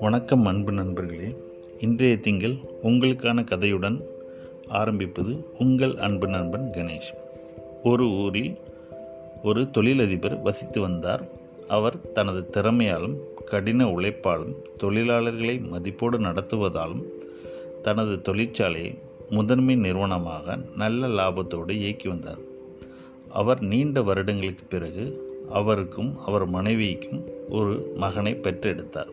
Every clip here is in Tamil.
வணக்கம் அன்பு நண்பர்களே. இன்றைய திங்கள் உங்களுக்கான கதையுடன் ஆரம்பிப்பது உங்கள் அன்பு நண்பன் கணேஷ். ஒரு ஊரில் ஒரு தொழிலதிபர் வசித்து வந்தார். அவர் தனது திறமையாலும் கடின உழைப்பாலும் தொழிலாளர்களை மதிப்போடு நடத்துவதாலும் தனது தொழிற்சாலையை முதன்மை நிறுவனமாக நல்ல லாபத்தோடு இயக்கி வந்தார். அவர் நீண்ட வருடங்களுக்கு பிறகு அவருக்கும் அவர் மனைவிக்கும் ஒரு மகனை பெற்றெடுத்தார்.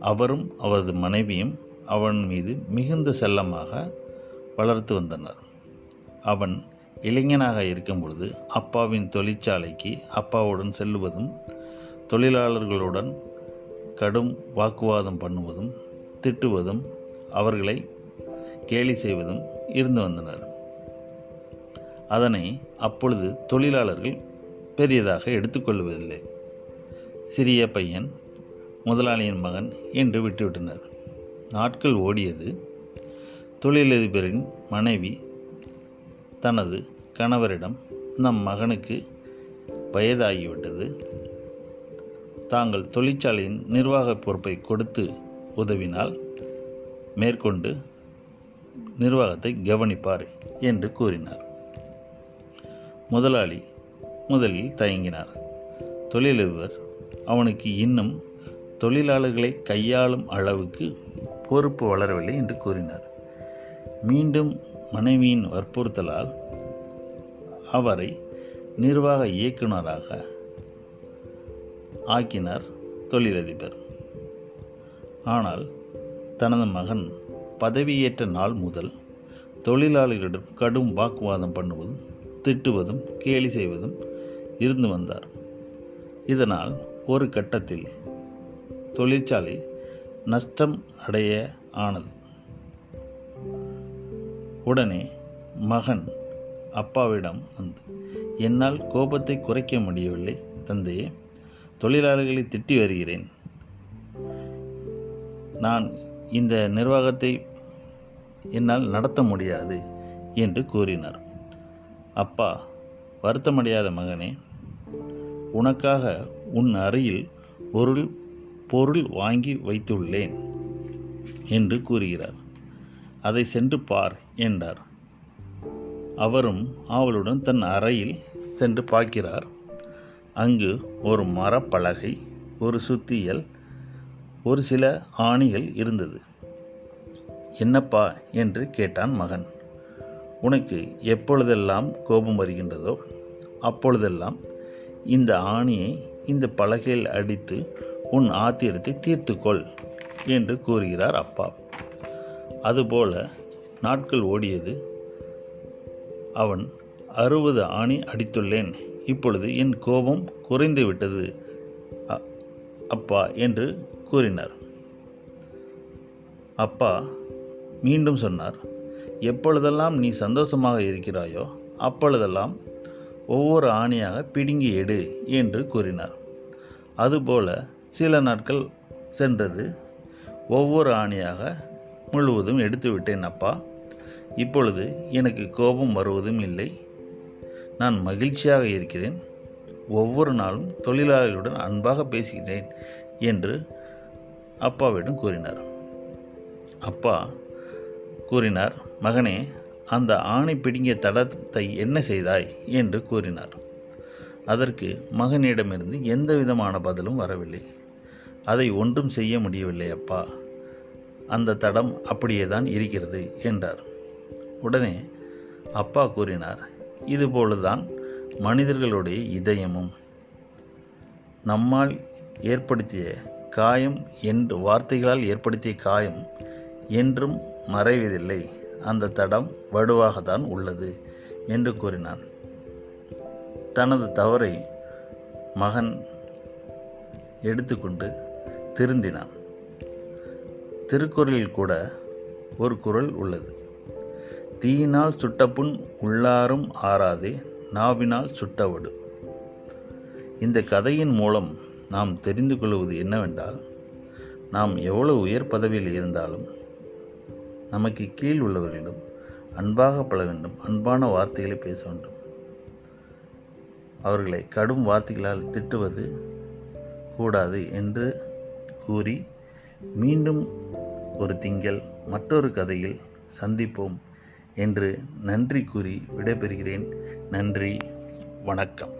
அவரும் அவரது மனைவியும் அவன் மீது மிகுந்த செல்லமாக வளர்த்து வந்தனர். அவன் இளைஞனாக இருக்கும் பொழுது அப்பாவின் தொழிற்சாலைக்கு அப்பாவுடன் செல்லுவதும் தொழிலாளர்களுடன் கடும் வாக்குவாதம் பண்ணுவதும் திட்டுவதும் அவர்களை கேலி செய்வதும் இருந்து வந்தனர். அதனை அப்பொழுது தொழிலாளர்கள் பெரியதாக எடுத்துக்கொள்வதில்லை. சிறிய பையன் முதலாளியின் மகன் என்று விட்டுவிட்டனர். நாட்கள் ஓடியது. தொழிலதிபரின் மனைவி தனது கணவரிடம் நம் மகனுக்கு வயதாகிவிட்டது. தாங்கள் தொழிற்சாலையின் நிர்வாக பொறுப்பை கொடுத்து உதவினால் மேற்கொண்டு நிர்வாகத்தை கவனிப்பார் என்று கூறினார். முதலாளி முதலில் தயங்கினார். தொழிலதிபர் அவனுக்கு இன்னும் தொழிலாளர்களை கையாளும் அளவுக்கு பொறுப்பு வளரவில்லை என்று கூறினார். மீண்டும் மனைவியின் வற்புறுத்தலால் அவரை நிர்வாக இயக்குநராக ஆக்கினார் தொழிலதிபர். ஆனால் தனது மகன் பதவியேற்ற நாள் முதல் தொழிலாளர்களிடம் கடும் வாக்குவாதம் பண்ணுவதும் திட்டுவதும் கேலி செய்வதும் இருந்து வந்தார். இதனால் ஒரு கட்டத்தில் தொழிற்சாலை நஷ்டம் அடைய ஆனது. உடனே மகன் அப்பாவிடம் வந்து என்னால் கோபத்தை குறைக்க முடியவில்லை தந்தையே. தொழிலாளர்களை திட்டி வருகிறேன். நான் இந்த நிர்வாகத்தை என்னால் நடத்த முடியாது என்று கூறினார். அப்பா வருத்தமடையாத மகனே உனக்காக உன் அறையில் ஒரு பொருள் வாங்கி வைத்துள்ளேன் என்று கூறுகிறார். அதை சென்று பார் என்றார். அவரும் ஆவலுடன் தன் அறையில் சென்று பார்க்கிறார். அங்கு ஒரு மரப்பலகை ஒரு சுத்தியல் ஒரு சில ஆணிகள் இருந்தது. என்னப்பா? என்று கேட்டான் மகன். உனக்கு எப்பொழுதெல்லாம் கோபம் வருகின்றதோ அப்பொழுதெல்லாம் இந்த ஆணியை இந்த பலகையில் அடித்து உன் ஆத்திரத்தை தீர்த்துக்கொள் என்று கூறுகிறார் அப்பா. அதுபோல நாட்கள் ஓடியது. அவன் அறுபது ஆணி அடித்துள்ளேன். இப்பொழுது என் கோபம் குறைந்து விட்டது அப்பா என்று கூறினார். அப்பா மீண்டும் சொன்னார் எப்பொழுதெல்லாம் நீ சந்தோஷமாக இருக்கிறாயோ அப்பொழுதெல்லாம் ஒவ்வொரு ஆணியாக பிடுங்கி எடு என்று கூறினார். அதுபோல சில நாட்கள் சென்றது. ஒவ்வொரு ஆணியாக முழுவதும் எடுத்து விட்டேன் அப்பா. இப்பொழுது எனக்கு கோபம் வருவதும் இல்லை. நான் மகிழ்ச்சியாக இருக்கிறேன். ஒவ்வொரு நாளும் தொழிலாளிகளுடன் அன்பாக பேசுகிறேன் என்று அப்பாவிடம் கூறினார். அப்பா கூறினார் மகனே அந்த ஆணை பிடுங்கிய தடத்தை என்ன செய்தாய்? என்று கூறினார். அதற்கு மகனிடமிருந்து எந்த விதமான பதிலும் வரவில்லை. அதை ஒன்றும் செய்ய முடியவில்லை அப்பா. அந்த தடம் அப்படியே தான் இருக்கிறது என்றார். உடனே அப்பா கூறினார் இதுபோலதான் மனிதர்களுடைய இதயமும். நம்மால் ஏற்படுத்திய காயம் என்று வார்த்தைகளால் ஏற்படுத்திய காயம் என்றும் மறைவதில்லை. அந்த தடம் வடுவாகத்தான் உள்ளது என்று கூறினான். தனது தவறை மகன் எடுத்துக்கொண்டு திருந்தினான். திருக்குறளில் கூட ஒரு குரல் உள்ளது. தீயினால் சுட்டப்புண் உள்ளாரும் ஆறாதே நாவினால் சுட்டவடு இந்த கதையின் மூலம் நாம் தெரிந்து கொள்வது என்னவென்றால் நாம் எவ்வளவு உயர் பதவியில் இருந்தாலும் நமக்கு கீழ் உள்ளவர்களிடம் அன்பாக பழ வேண்டும். அன்பான வார்த்தைகளை பேச வேண்டும். அவர்களை கடும் வார்த்தைகளால் திட்டுவது கூடாது என்று கூறி மீண்டும் ஒரு திங்கள் மற்றொரு கதையில் சந்திப்போம் என்று நன்றி கூறி விடைபெறுகிறேன். நன்றி. வணக்கம்.